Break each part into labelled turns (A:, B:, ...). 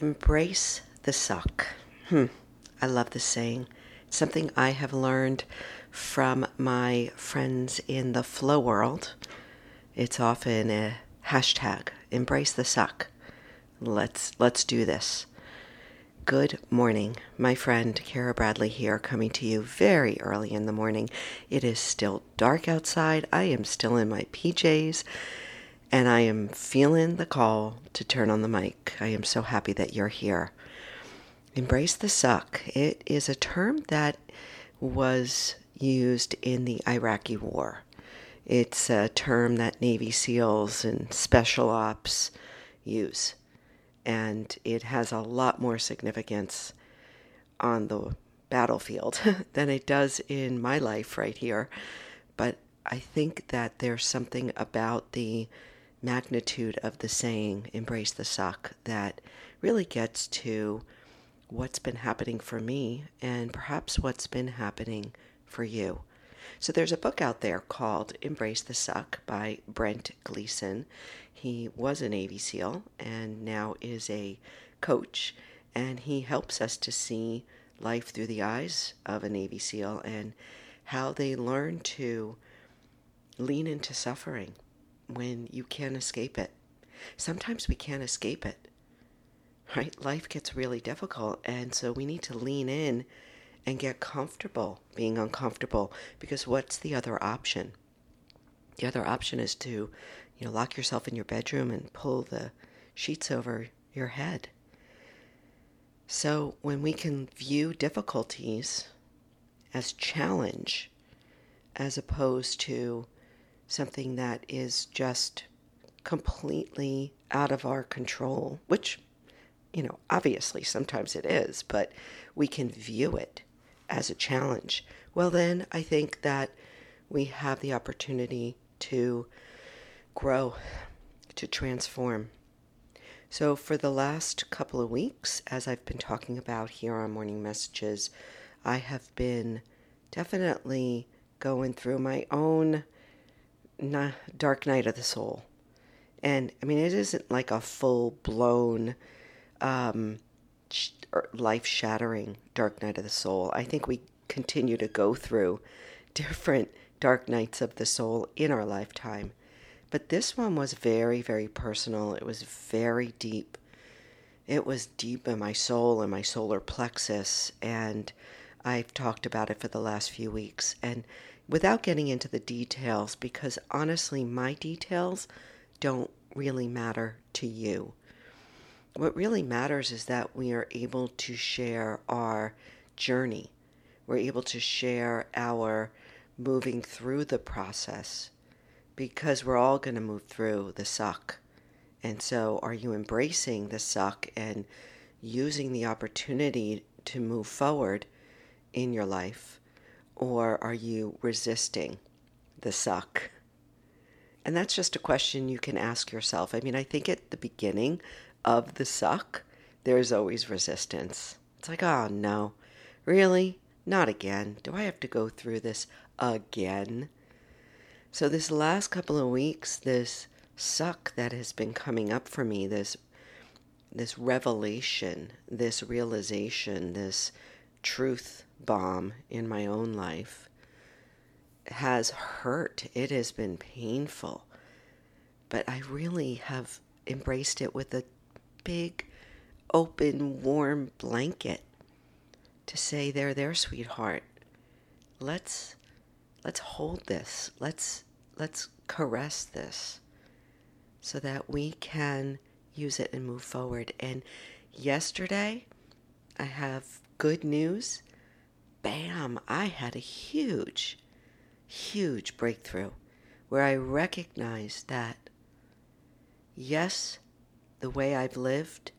A: Embrace the suck. Hmm. I love this saying. It's something I have learned from my friends in the flow world. It's often a hashtag, embrace the suck. Let's let's do this. Good morning, my friend Kara Bradley here, coming to you very early in the morning. It is still dark outside. I am still in my PJs and I am feeling the call to turn on the mic. I am so happy that you're here. Embrace the suck. It is a term that was used in the Iraqi war. It's a term that Navy SEALs and special ops use, and it has a lot more significance on the battlefield than it does in my life right here. But I think that there's something about the magnitude of the saying, embrace the suck, that really gets to what's been happening for me and perhaps what's been happening for you. So there's a book out there called Embrace the Suck by Brent Gleeson. He was a Navy SEAL and now is a coach, and he helps us to see life through the eyes of a Navy SEAL and how they learn to lean into suffering when you can't escape it. Sometimes we can't escape it, right? Life gets really difficult, and so we need to lean in and get comfortable being uncomfortable because what's the other option? The other option is to, you know, lock yourself in your bedroom and pull the sheets over your head. So when we can view difficulties as challenge as opposed to something that is just completely out of our control, which, you know, obviously sometimes it is, but we can view it as a challenge. Well, then I think that we have the opportunity to grow, to transform. So, for the last couple of weeks, as I've been talking about here on Morning Messages, I have been definitely going through my own dark night of the soul. And I mean, it isn't like a full blown, um, sh- life shattering dark night of the soul. I think we continue to go through different dark nights of the soul in our lifetime. But this one was very, very personal. It was very deep. It was deep in my soul and my solar plexus. And I've talked about it for the last few weeks. And without getting into the details, because honestly, my details don't really matter to you. What really matters is that we are able to share our journey. We're able to share our moving through the process because we're all going to move through the suck. And so, are you embracing the suck and using the opportunity to move forward in your life? Or are you resisting the suck? And that's just a question you can ask yourself. I mean, I think at the beginning of the suck, there's always resistance. It's like, oh no, really? Not again. Do I have to go through this again? So, this last couple of weeks, this suck that has been coming up for me, this this revelation, this realization, this truth bomb in my own life has hurt. It has been painful. But I really have embraced it with a big, open, warm blanket to say, there, there, sweetheart. Let's let's hold this. Let's let's caress this so that we can use it and move forward. And yesterday I have good news bam, I had a huge, huge breakthrough where I recognized that, yes, the way I've lived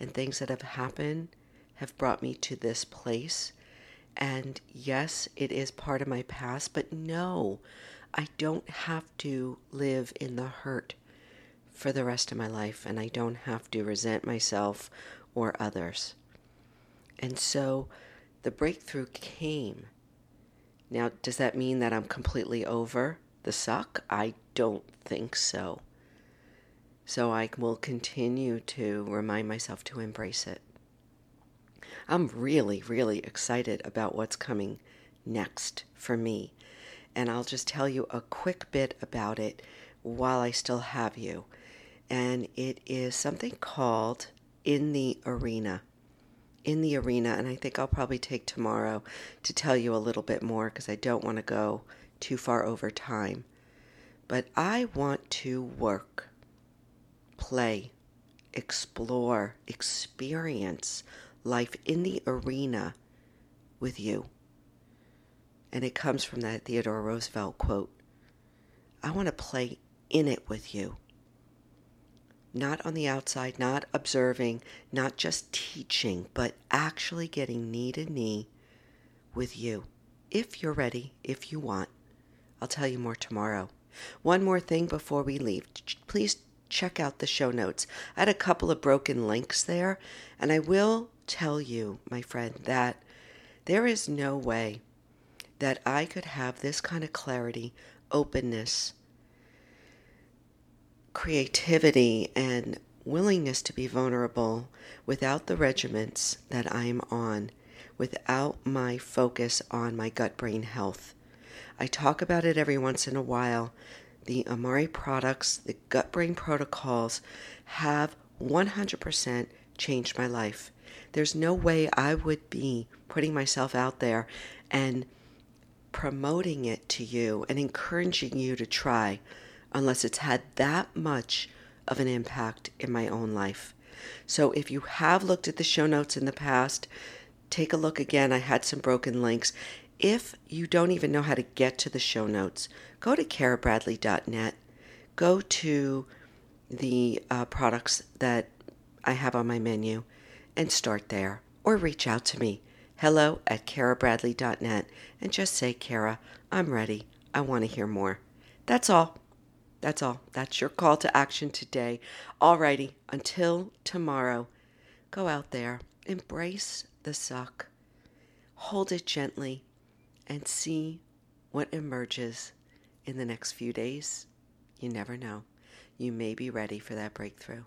A: and things that have happened have brought me to this place. And yes, it is part of my past, but no, I don't have to live in the hurt for the rest of my life, and I don't have to resent myself or others. And so, the breakthrough came. Now, does that mean that I'm completely over the suck? I don't think so. So I will continue to remind myself to embrace it. I'm really, really excited about what's coming next for me. And I'll just tell you a quick bit about it while I still have you. And it is something called In the Arena. In the Arena. And I think I'll probably take tomorrow to tell you a little bit more because I don't want to go too far over time. But I want to work, play, explore, experience life in the arena with you. And it comes from that Theodore Roosevelt quote I want to play in it with you. Not on the outside, not observing, not just teaching, but actually getting knee to knee with you. If you're ready, if you want. I'll tell you more tomorrow. One more thing before we leave. Please check out the show notes. I had a couple of broken links there, and I will tell you, my friend, that there is no way that I could have this kind of clarity, openness, creativity, and willingness to be vulnerable without the regiments that I'm on, without my focus on my gut brain health. I talk about it every once in a while. The Amare products, the gut brain protocols have 100% changed my life. There's no way I would be putting myself out there and promoting it to you and encouraging you to try unless it's had that much of an impact in my own life. So if you have looked at the show notes in the past, take a look again. I had some broken links. If you don't even know how to get to the show notes, go to karabradley.net. Go to the uh, products that I have on my menu and start there. Or reach out to me, hello at karabradley.net, and just say, Kara, I'm ready. I want to hear more. That's all. That's all. That's your call to action today. Alrighty, until tomorrow, go out there, embrace the suck, hold it gently and see what emerges in the next few days. You never know. You may be ready for that breakthrough.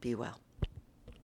A: Be well.